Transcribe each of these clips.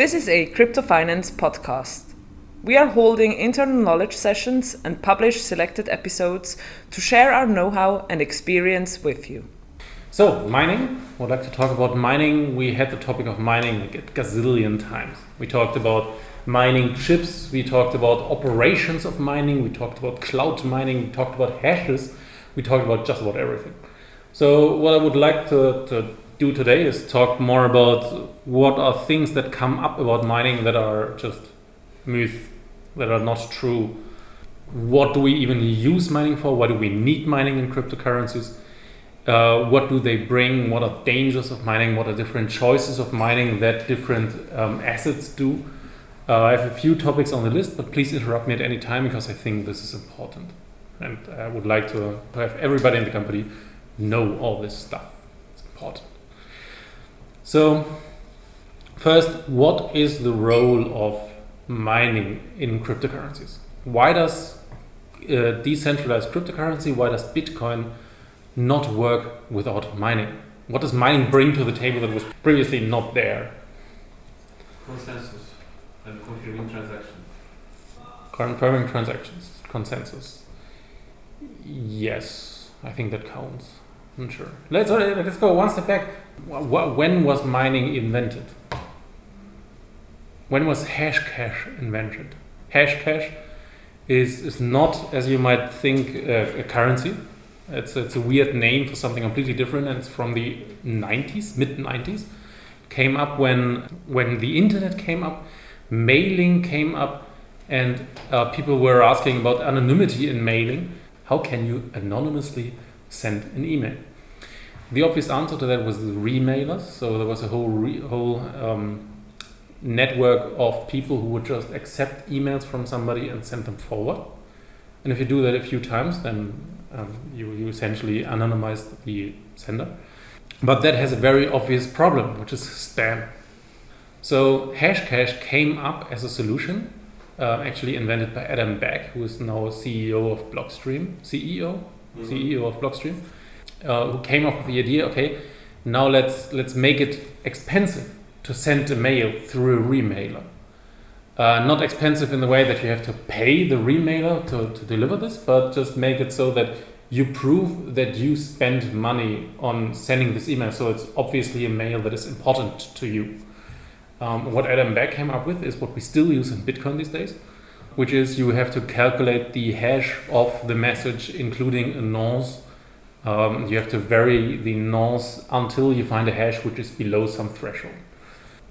This is a crypto finance podcast. We are holding internal knowledge sessions and publish selected episodes to share our know how and experience with you. So, mining. Would like to talk about mining. We had the topic of mining like a gazillion times. We talked about mining chips, we talked about operations of mining, we talked about cloud mining, we talked about hashes, we talked about just about everything. So, what I would like to, to do today is talk more about what are things that come up about mining that are just myth, that are not true. What do we even use mining for? Why do we need mining in cryptocurrencies? Uh, what do they bring? What are dangers of mining? What are different choices of mining that different um, assets do? Uh, I have a few topics on the list, but please interrupt me at any time because I think this is important. And I would like to, to have everybody in the company know all this stuff. It's important. So, first, what is the role of mining in cryptocurrencies? Why does uh, decentralized cryptocurrency, why does Bitcoin not work without mining? What does mining bring to the table that was previously not there? Consensus and confirming transactions. Confirming transactions, consensus. Yes, I think that counts. Sure. Let's uh, let's go one step back. When was mining invented? When was Hashcash invented? Hashcash is is not, as you might think, uh, a currency. It's it's a weird name for something completely different, and it's from the 90s, mid 90s. Came up when when the internet came up, mailing came up, and uh, people were asking about anonymity in mailing. How can you anonymously send an email? The obvious answer to that was the remailers. So there was a whole re- whole um, network of people who would just accept emails from somebody and send them forward. And if you do that a few times, then um, you, you essentially anonymize the sender. But that has a very obvious problem, which is spam. So Hashcash came up as a solution, uh, actually invented by Adam Back, who is now CEO of Blockstream, CEO, CEO of Blockstream, uh, who came up with the idea. Okay, now let's let's make it expensive to send a mail through a remailer. Uh, not expensive in the way that you have to pay the remailer to, to deliver this, but just make it so that you prove that you spend money on sending this email. So it's obviously a mail that is important to you. Um, what Adam Back came up with is what we still use in Bitcoin these days, which is you have to calculate the hash of the message, including a nonce. Um, you have to vary the nonce until you find a hash which is below some threshold.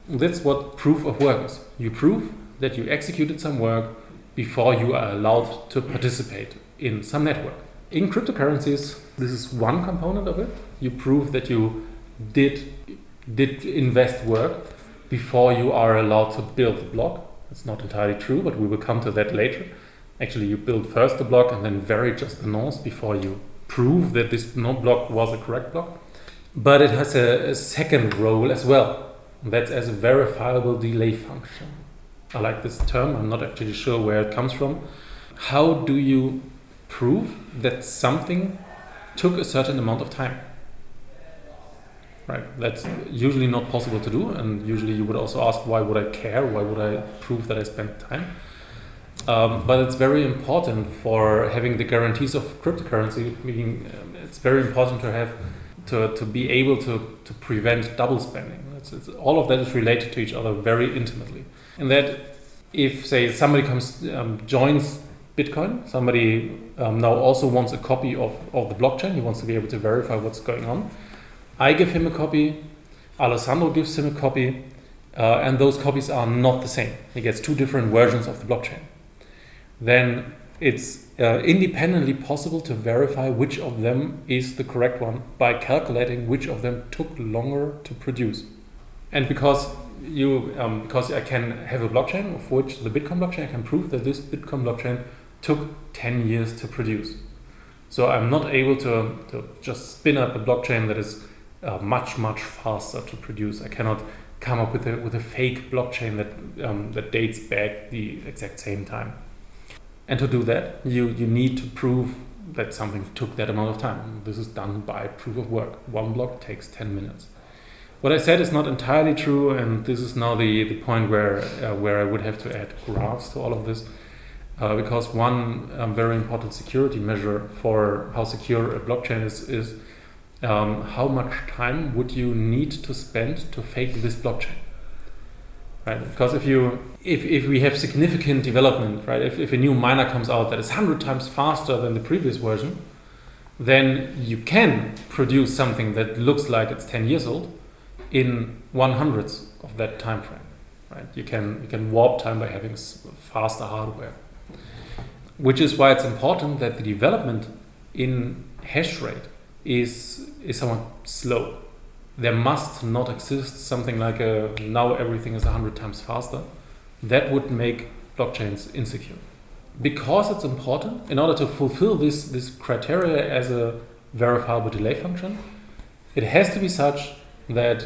That's what proof of work is. You prove that you executed some work before you are allowed to participate in some network. In cryptocurrencies, this is one component of it. You prove that you did did invest work before you are allowed to build the block. It's not entirely true, but we will come to that later. Actually, you build first the block and then vary just the nonce before you prove that this no block was a correct block. But it has a, a second role as well. That's as a verifiable delay function. I like this term. I'm not actually sure where it comes from. How do you prove that something took a certain amount of time? Right. That's usually not possible to do, and usually you would also ask, why would I care? Why would I prove that I spent time? Um, but it's very important for having the guarantees of cryptocurrency. Meaning, um, it's very important to have to, to be able to, to prevent double spending. It's, it's, all of that is related to each other very intimately. And that if, say, somebody comes um, joins Bitcoin, somebody um, now also wants a copy of, of the blockchain, he wants to be able to verify what's going on. I give him a copy, Alessandro gives him a copy, uh, and those copies are not the same. He gets two different versions of the blockchain. Then it's uh, independently possible to verify which of them is the correct one by calculating which of them took longer to produce. And because you, um, because I can have a blockchain of which the Bitcoin blockchain, I can prove that this Bitcoin blockchain took 10 years to produce. So I'm not able to, to just spin up a blockchain that is uh, much much faster to produce. I cannot come up with a with a fake blockchain that um, that dates back the exact same time. And to do that, you you need to prove that something took that amount of time. This is done by proof of work. One block takes ten minutes. What I said is not entirely true, and this is now the, the point where uh, where I would have to add graphs to all of this, uh, because one um, very important security measure for how secure a blockchain is is um, how much time would you need to spend to fake this blockchain, right? Because if you if, if we have significant development, right, if, if a new miner comes out that is hundred times faster than the previous version, then you can produce something that looks like it's ten years old in one hundredths of that time frame. Right? You can you can warp time by having faster hardware, which is why it's important that the development in hash rate is is somewhat slow. There must not exist something like a now everything is hundred times faster. That would make blockchains insecure. Because it's important, in order to fulfill this, this criteria as a verifiable delay function, it has to be such that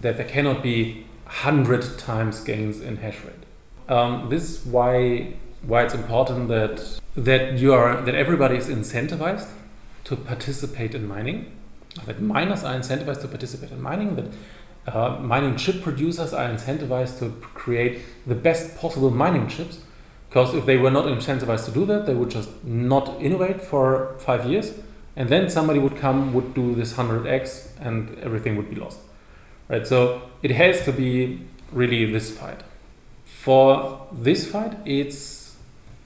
that there cannot be hundred times gains in hash rate. Um, this is why why it's important that that you are that everybody is incentivized to participate in mining. That miners are incentivized to participate in mining. That uh, mining chip producers are incentivized to create the best possible mining chips. Because if they were not incentivized to do that, they would just not innovate for five years, and then somebody would come, would do this 100x, and everything would be lost. Right? So it has to be really this fight. For this fight, it's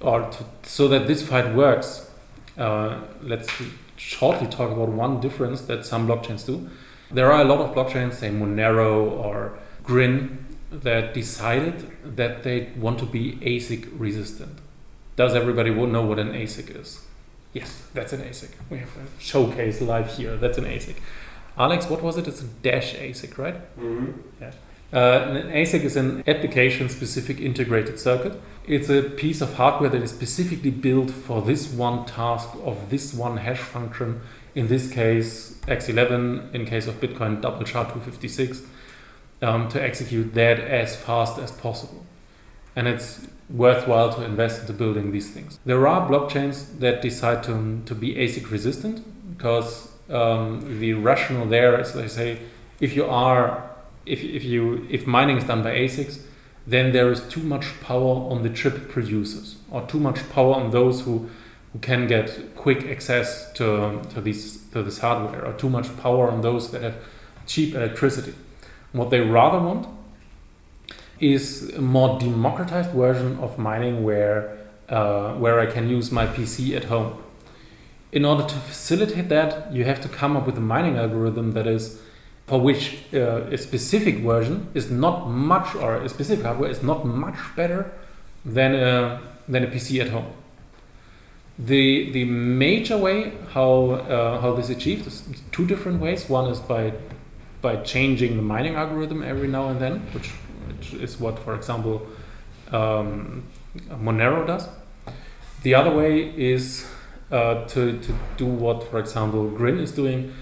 or to, so that this fight works. Uh, let's shortly talk about one difference that some blockchains do. There are a lot of blockchains, say Monero or Grin, that decided that they want to be ASIC resistant. Does everybody know what an ASIC is? Yes, that's an ASIC. We have a showcase live here. That's an ASIC. Alex, what was it? It's a dash ASIC, right? Mm-hmm. Yeah. Uh, an ASIC is an application specific integrated circuit. It's a piece of hardware that is specifically built for this one task of this one hash function. In this case, X11, in case of Bitcoin, double SHA-256, um, to execute that as fast as possible. And it's worthwhile to invest into building these things. There are blockchains that decide to, to be ASIC resistant because um, the rationale there is they say if you are if, if you if mining is done by ASICs, then there is too much power on the chip producers or too much power on those who, who can get quick access to, to these to this hardware or too much power on those that have cheap electricity. What they rather want is a more democratized version of mining where uh, where I can use my PC at home in order to facilitate that, you have to come up with a mining algorithm that is for which uh, a specific version is not much, or a specific hardware is not much better than a, than a PC at home. The, the major way how, uh, how this is achieved is two different ways. One is by, by changing the mining algorithm every now and then, which, which is what, for example, um, Monero does. The other way is uh, to, to do what, for example, Grin is doing,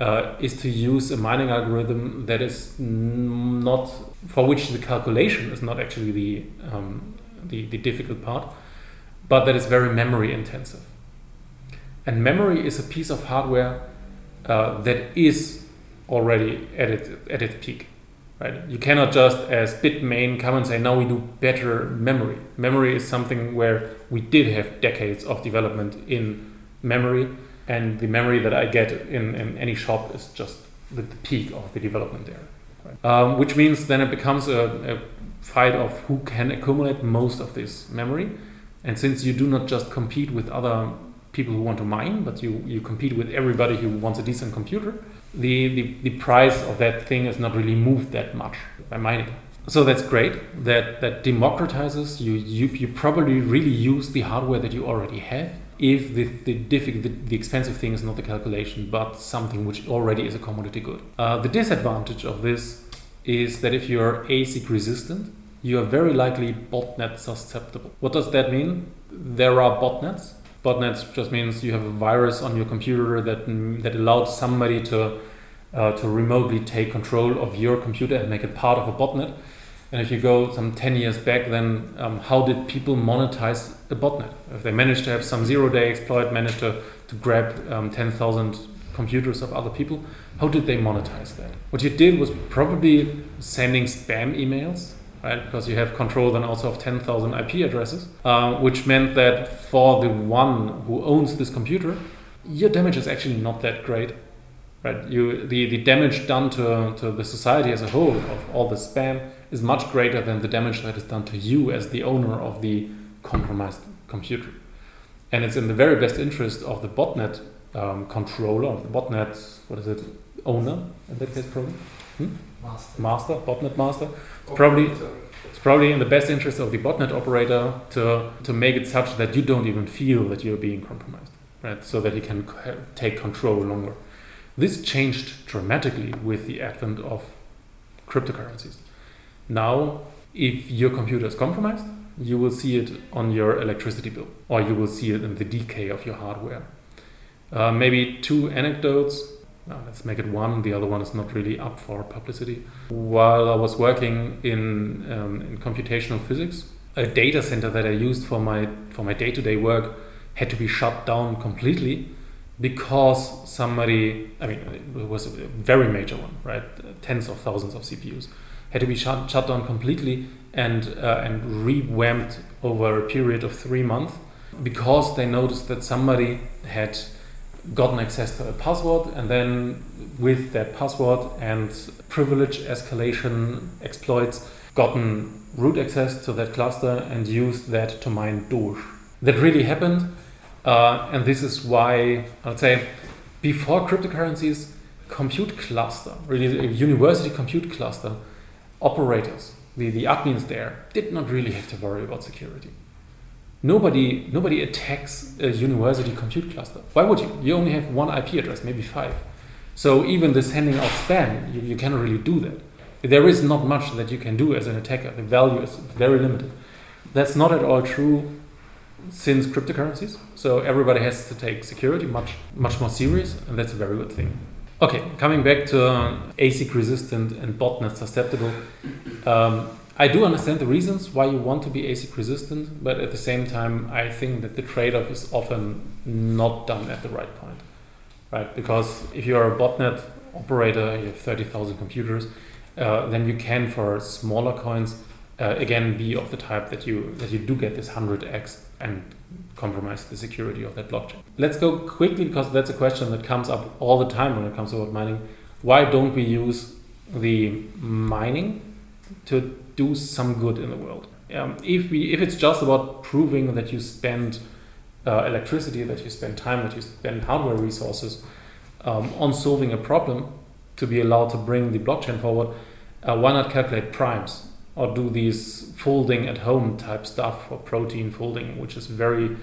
uh, is to use a mining algorithm that is not, for which the calculation is not actually the, um, the, the difficult part, but that is very memory intensive. And memory is a piece of hardware uh, that is already at, it, at its peak. Right? You cannot just, as Bitmain, come and say, now we do better memory. Memory is something where we did have decades of development in memory, and the memory that I get in, in any shop is just the, the peak of the development there. Right? Um, which means then it becomes a, a fight of who can accumulate most of this memory. And since you do not just compete with other people who want to mine, but you, you compete with everybody who wants a decent computer, the, the, the price of that thing is not really moved that much by mining. So that's great. That that democratizes you. You, you probably really use the hardware that you already have. If the the, the, the expensive thing is not the calculation, but something which already is a commodity good. Uh, the disadvantage of this is that if you are ASIC resistant, you are very likely botnet susceptible. What does that mean? There are botnets Botnets just means you have a virus on your computer that that allows somebody to uh, to remotely take control of your computer and make it part of a botnet. And if you go some 10 years back, then um, how did people monetize a botnet? If they managed to have some zero day exploit, managed to, to grab um, 10,000 computers of other people. How did they monetize that? What you did was probably sending spam emails, right? Because you have control then also of 10,000 IP addresses, uh, which meant that for the one who owns this computer, your damage is actually not that great. Right, you the, the damage done to, to the society as a whole of all the spam is much greater than the damage that is done to you as the owner of the compromised computer. And it's in the very best interest of the botnet um, controller, of the botnet, what is it, owner in that case, probably? Hmm? Master. Master, botnet master. It's probably, it's probably in the best interest of the botnet operator to, to make it such that you don't even feel that you're being compromised, right? So that you can take control longer. This changed dramatically with the advent of cryptocurrencies. Now, if your computer is compromised, you will see it on your electricity bill, or you will see it in the decay of your hardware. Uh, maybe two anecdotes. Let's make it one. The other one is not really up for publicity. While I was working in, um, in computational physics, a data center that I used for my for my day-to-day work had to be shut down completely because somebody, I mean, it was a very major one, right? Tens of thousands of CPUs had to be shut, shut down completely and uh, and revamped over a period of three months because they noticed that somebody had gotten access to a password and then with that password and privilege escalation exploits gotten root access to that cluster and used that to mine Doge. That really happened, uh, and this is why I'd say before cryptocurrencies, compute cluster, really a university compute cluster, operators, the, the admins there, did not really have to worry about security. Nobody, nobody attacks a university compute cluster. Why would you? You only have one IP address, maybe five. So even the sending out spam, you, you cannot really do that. There is not much that you can do as an attacker. The value is very limited. That's not at all true since cryptocurrencies. So everybody has to take security much much more serious, and that's a very good thing. Okay, coming back to uh, ASIC resistant and botnet susceptible. Um, I do understand the reasons why you want to be ASIC resistant, but at the same time, I think that the trade off is often not done at the right point. Right? Because if you're a botnet operator, you have 30,000 computers, uh, then you can, for smaller coins, uh, again be of the type that you that you do get this 100x and compromise the security of that blockchain. Let's go quickly because that's a question that comes up all the time when it comes about mining. Why don't we use the mining to do some good in the world? Um, if we if it's just about proving that you spend uh, electricity, that you spend time, that you spend hardware resources um, on solving a problem to be allowed to bring the blockchain forward, uh, why not calculate primes? Or do these folding at home type stuff or protein folding, which is very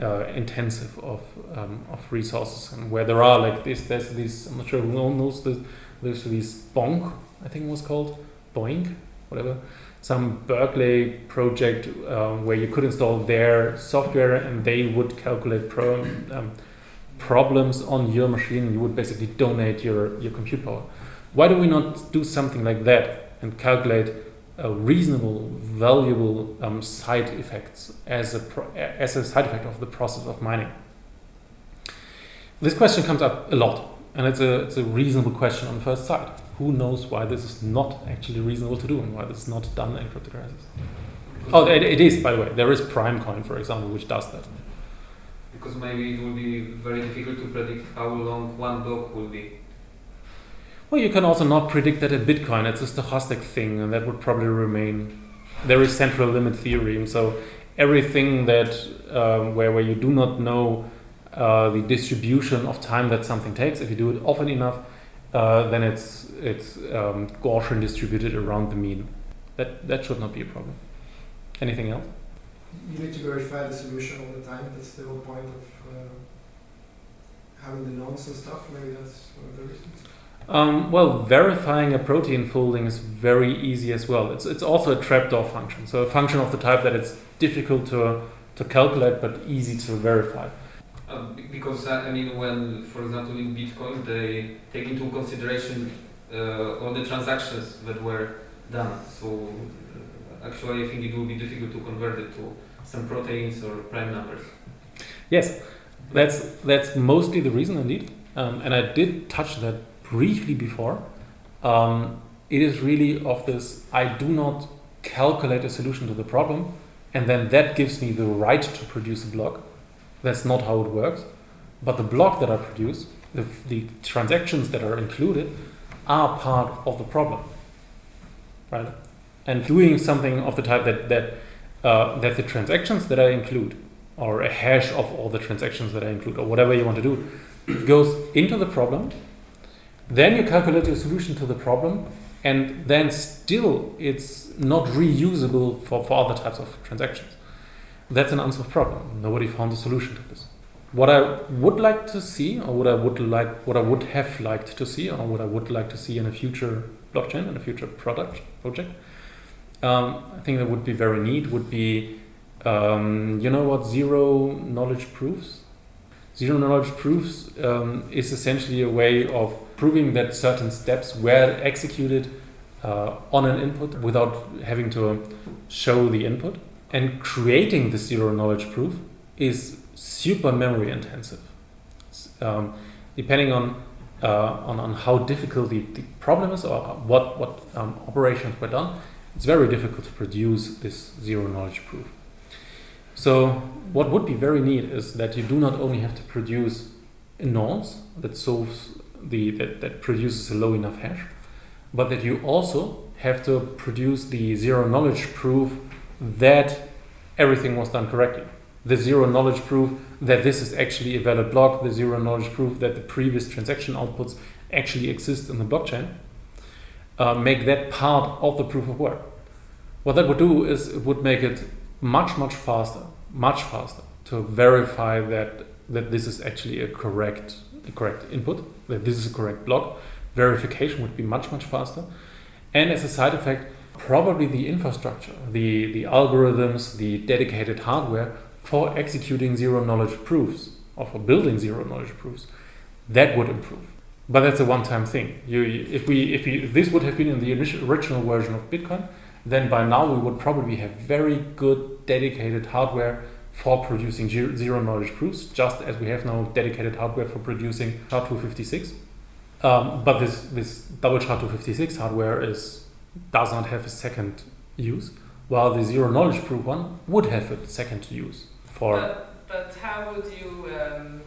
uh, intensive of, um, of resources and where there are like this, there's these, I'm not sure who knows this, there's these Bonk, I think it was called, Boink, whatever, some Berkeley project uh, where you could install their software and they would calculate pro, um, problems on your machine. You would basically donate your, your compute power. Why do we not do something like that and calculate a reasonable, valuable um, side effects as a, pro- as a side effect of the process of mining? This question comes up a lot, and it's a, it's a reasonable question on the first sight. Who knows why this is not actually reasonable to do and why this is not done in cryptocurrencies? Oh, it, it is, by the way. There is Primecoin, for example, which does that. Because maybe it will be very difficult to predict how long one block will be. Well, you can also not predict that in Bitcoin. It's a stochastic thing, and that would probably remain. There is central limit theorem, so everything that um, where where you do not know uh, the distribution of time that something takes, if you do it often enough, uh, then it's it's um, Gaussian distributed around the mean. That that should not be a problem. Anything else? You need to verify the solution all the time. That's the whole point of uh, having the nonce and stuff. Maybe that's one of the reasons. Um, well, verifying a protein folding is very easy as well. It's, it's also a trapdoor function, so a function of the type that it's difficult to, to calculate but easy to verify. Uh, because uh, I mean, when, for example, in Bitcoin, they take into consideration uh, all the transactions that were done. So uh, actually, I think it will be difficult to convert it to some proteins or prime numbers. Yes, that's, that's mostly the reason indeed. um, and I did touch that briefly before. Um, it is really of this I do not calculate a solution to the problem, and then that gives me the right to produce a block. That's not how it works. But the block that I produce, the, the transactions that are included, are part of the problem, right? And doing something of the type that that uh, that the transactions that I include, or a hash of all the transactions that I include, or whatever you want to do, goes into the problem. Then you calculate your solution to the problem, and then still it's not reusable for, for other types of transactions. That's an unsolved problem. Nobody found a solution to this. What I would like to see, or what I would like, what I would have liked to see, or what I would like to see in a future blockchain, in a future product project, um, I think that would be very neat. Would be, um, you know, what zero knowledge proofs? Zero knowledge proofs um, is essentially a way of proving that certain steps were executed uh, on an input without having to show the input. And creating the zero knowledge proof is super memory intensive. Um, depending on, uh, on, on how difficult the, the problem is or what, what um, operations were done, it's very difficult to produce this zero knowledge proof. So what would be very neat is that you do not only have to produce a nonce that solves the that, that produces a low enough hash, but that you also have to produce the zero knowledge proof that everything was done correctly. The zero knowledge proof that this is actually a valid block, the zero knowledge proof that the previous transaction outputs actually exist in the blockchain, uh, make that part of the proof of work. What that would do is it would make it much, much faster, much faster to verify that that this is actually a correct, a correct input, that this is a correct block. Verification would be much, much faster. And as a side effect, probably the infrastructure, the, the algorithms, the dedicated hardware for executing zero knowledge proofs or for building zero knowledge proofs, that would improve. But that's a one-time thing. You, if we, if, we, if this would have been in the original version of Bitcoin, then by now we would probably have very good dedicated hardware for producing zero knowledge proofs, just as we have now dedicated hardware for producing SHA-256. Um, but this, this double SHA-256 hardware is, does not have a second use, while the zero knowledge proof one would have a second use for. But, but how would you? Um,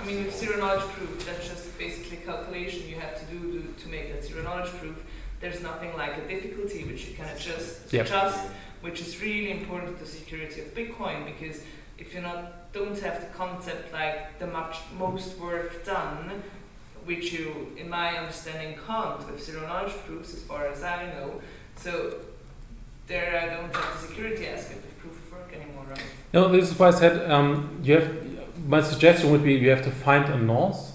I mean, with zero knowledge proof, that's just basically calculation you have to do to, to make that zero knowledge proof. There's nothing like a difficulty which you can adjust, Yep. adjust, which is really important to the security of Bitcoin because if you not don't have the concept like the much most work done, which you, in my understanding, can't with zero knowledge proofs, as far as I know. So there, I don't have the security aspect of proof of work anymore, right? No, this is why I said um, you have. My suggestion would be you have to find a nonce,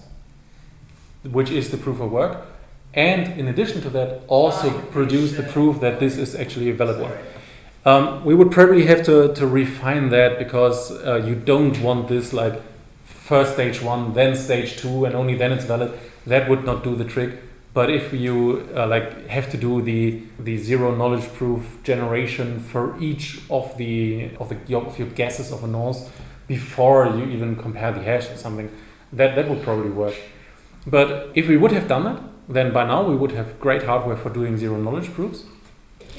which is the proof of work, and in addition to that, also Ah, produce the proof that this is actually a valid one. Um, we would probably have to, to refine that because uh, you don't want this like first stage one, then stage two, and only then it's valid. That would not do the trick. But if you uh, like have to do the the zero knowledge proof generation for each of the of the of your guesses of a nonce before you even compare the hash or something, that that would probably work. But if we would have done that, then by now we would have great hardware for doing zero knowledge proofs.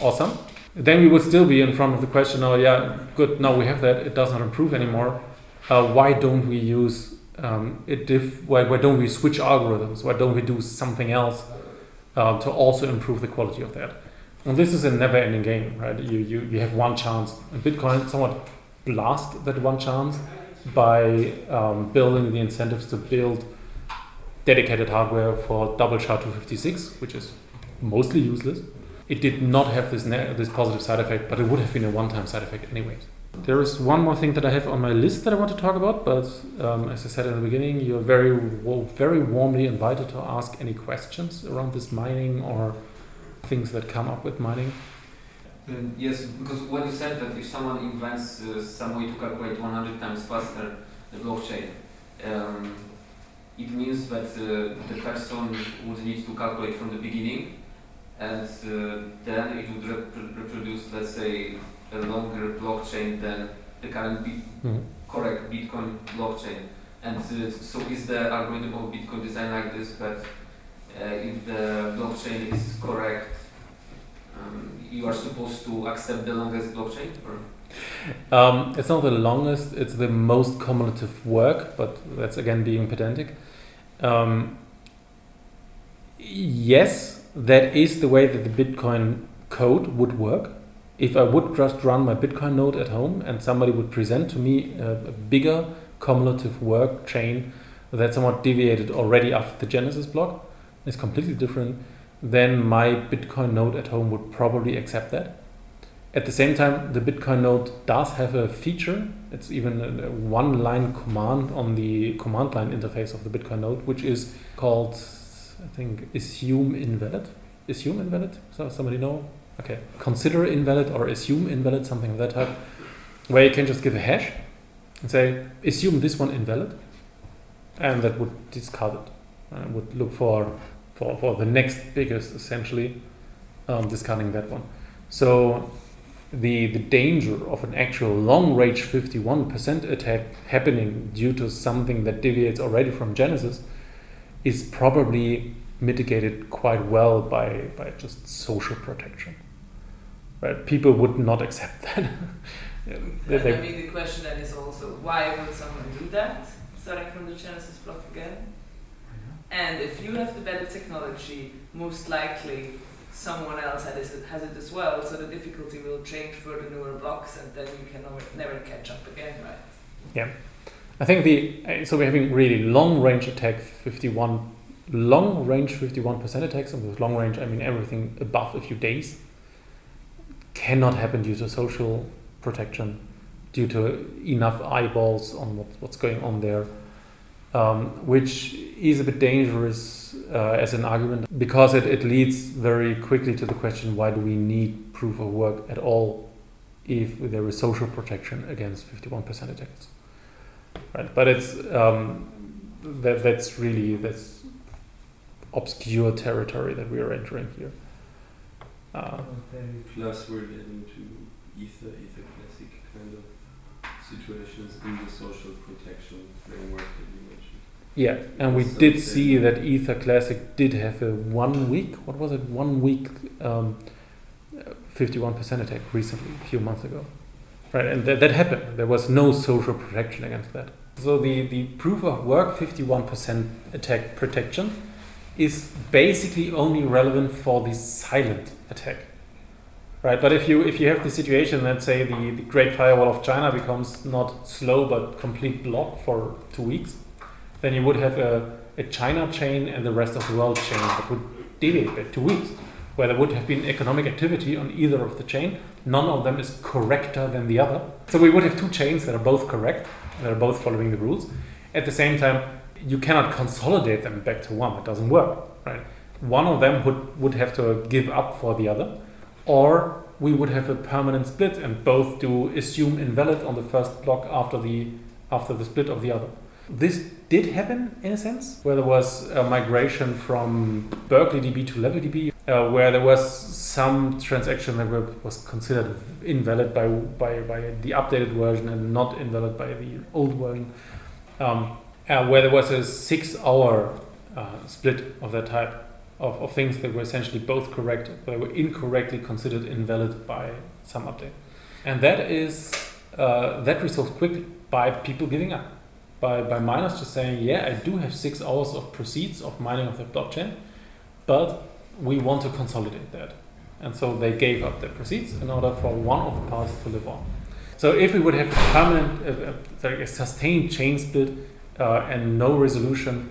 Awesome. Then we would still be in front of the question, oh yeah, good, now we have that, it does not improve anymore. Uh, why don't we use um, it diff- why, why don't we switch algorithms? Why don't we do something else uh, to also improve the quality of that? And this is a never ending game, right? You, you, you have one chance. And Bitcoin somewhat blast that one chance by um, building the incentives to build dedicated hardware for double SHA-256, which is mostly useless. It did not have this ne- this positive side effect, but it would have been a one-time side effect anyways. There is one more thing that I have on my list that I want to talk about, but um, as I said in the beginning, you're very very warmly invited to ask any questions around this mining or things that come up with mining. Um, yes, because when you said that if someone invents uh, some way to calculate 100 times faster the blockchain, um, it means that uh, the person would need to calculate from the beginning, and uh, then it would rep- reproduce, let's say, a longer blockchain than the current bit- Mhm. correct Bitcoin blockchain. And uh, so is the algorithm of Bitcoin designed like this that uh, if the blockchain is correct, um, you are supposed to accept the longest blockchain? Or? Um, it's not the longest, it's the most cumulative work, but that's again being pedantic. Um, yes, that is the way that the Bitcoin code would work. If I would just run my Bitcoin node at home and somebody would present to me a, a bigger cumulative work chain that somewhat deviated already after the Genesis block, is completely different, then my Bitcoin node at home would probably accept that. At the same time, the Bitcoin node does have a feature. It's even a one line command on the command line interface of the Bitcoin node, which is called, I think, assume invalid. Assume invalid? So somebody know? Okay. Consider invalid or assume invalid, something of that type, where you can just give a hash and say, assume this one invalid, and that would discard it. And would look for, for, for the next biggest, essentially, um, discarding that one. So the, the danger of an actual long range 51% attack happening due to something that deviates already from Genesis is probably mitigated quite well by, by just social protection. Right? People would not accept that. and I mean, the question then is also why would someone do that, starting from the Genesis block again? And if you have the better technology, most likely someone else has it, has it as well, so the difficulty will change for the newer blocks, and then you can never catch up again, right? Yeah, I think the so we're having really long range attack, fifty one, long range fifty one percent attacks, and with long range I mean everything above a few days. Cannot happen due to social protection, due to enough eyeballs on what, what's going on there um, which is a bit dangerous uh, as an argument because it, it leads very quickly to the question why do we need proof of work at all if there is social protection against 51% attacks right but it's um, that, that's really that's obscure territory that we are entering here uh, plus we're getting to ether ether classic kind of situations in the social protection framework yeah, and we did see that Ether Classic did have a one week, what was it, one week um, 51% attack recently, a few months ago. Right, and that, that happened. There was no social protection against that. So the, the proof of work 51% attack protection is basically only relevant for the silent attack. Right, but if you if you have the situation, let's say the, the Great Firewall of China becomes not slow but complete block for two weeks, then you would have a, a China chain and the rest of the world chain that would deviate by two weeks, where there would have been economic activity on either of the chain. None of them is correcter than the other. So we would have two chains that are both correct, that are both following the rules. At the same time, you cannot consolidate them back to one. It doesn't work, right? One of them would, would have to give up for the other, or we would have a permanent split and both do assume invalid on the first block after the after the split of the other. This did happen in a sense, where there was a migration from Berkeley DB to LevelDB, uh, where there was some transaction that were, was considered invalid by, by, by the updated version and not invalid by the old version, um, uh, where there was a six hour uh, split of that type. Of, of things that were essentially both correct, but were incorrectly considered invalid by some update. And that is uh, that resolved quickly by people giving up by, by miners just saying, yeah, I do have six hours of proceeds of mining of the blockchain, but we want to consolidate that. And so they gave up their proceeds in order for one of the parties to live on. So if we would have a permanent, uh, a sustained chain split uh, and no resolution,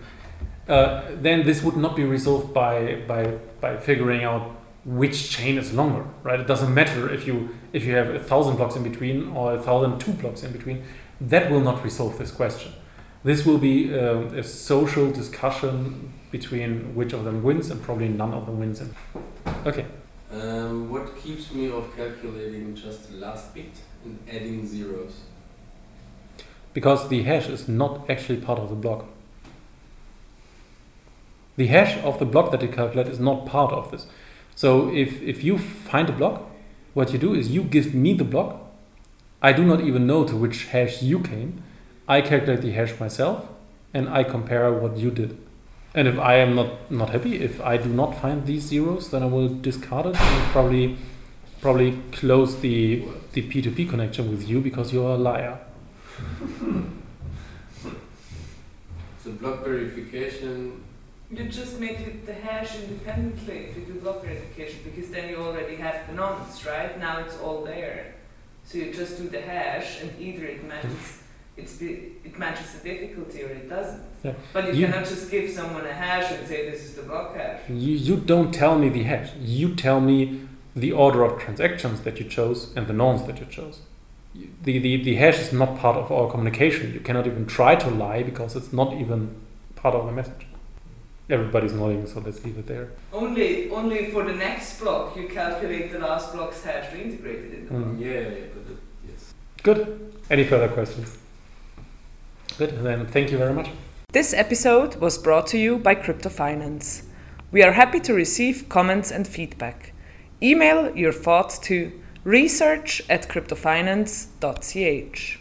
uh, then this would not be resolved by, by, by figuring out which chain is longer, right? It doesn't matter if you if you have a thousand blocks in between or a thousand two blocks in between. That will not resolve this question. This will be uh, a social discussion between which of them wins, and probably none of them wins. Okay. Um, what keeps me of calculating just the last bit and adding zeros? Because the hash is not actually part of the block. The hash of the block that you calculate is not part of this. So if, if you find a block, what you do is you give me the block I do not even know to which hash you came. I calculate the hash myself and I compare what you did. And if I am not, not happy, if I do not find these zeros, then I will discard it and probably probably close the the P2P connection with you because you're a liar. So block verification. You just make it the hash independently if you do block verification because then you already have the nonce, right? Now it's all there. So you just do the hash and either it matches it's the, it matches the difficulty or it doesn't. Yeah. But you, You- cannot just give someone a hash and say this is the block hash. You you don't tell me the hash. You tell me the order of transactions that you chose and the nonce that you chose. The, the, the hash is not part of our communication. You cannot even try to lie because it's not even part of the message. Everybody's nodding, so let's leave it there. Only only for the next block you calculate the last block's hash to integrate it in the block. Mm. Yeah, yeah, yeah, but it, yes. Good. Any further questions? Good. Then thank you very much. This episode was brought to you by Crypto Finance. We are happy to receive comments and feedback. Email your thoughts to research at cryptofinance.ch.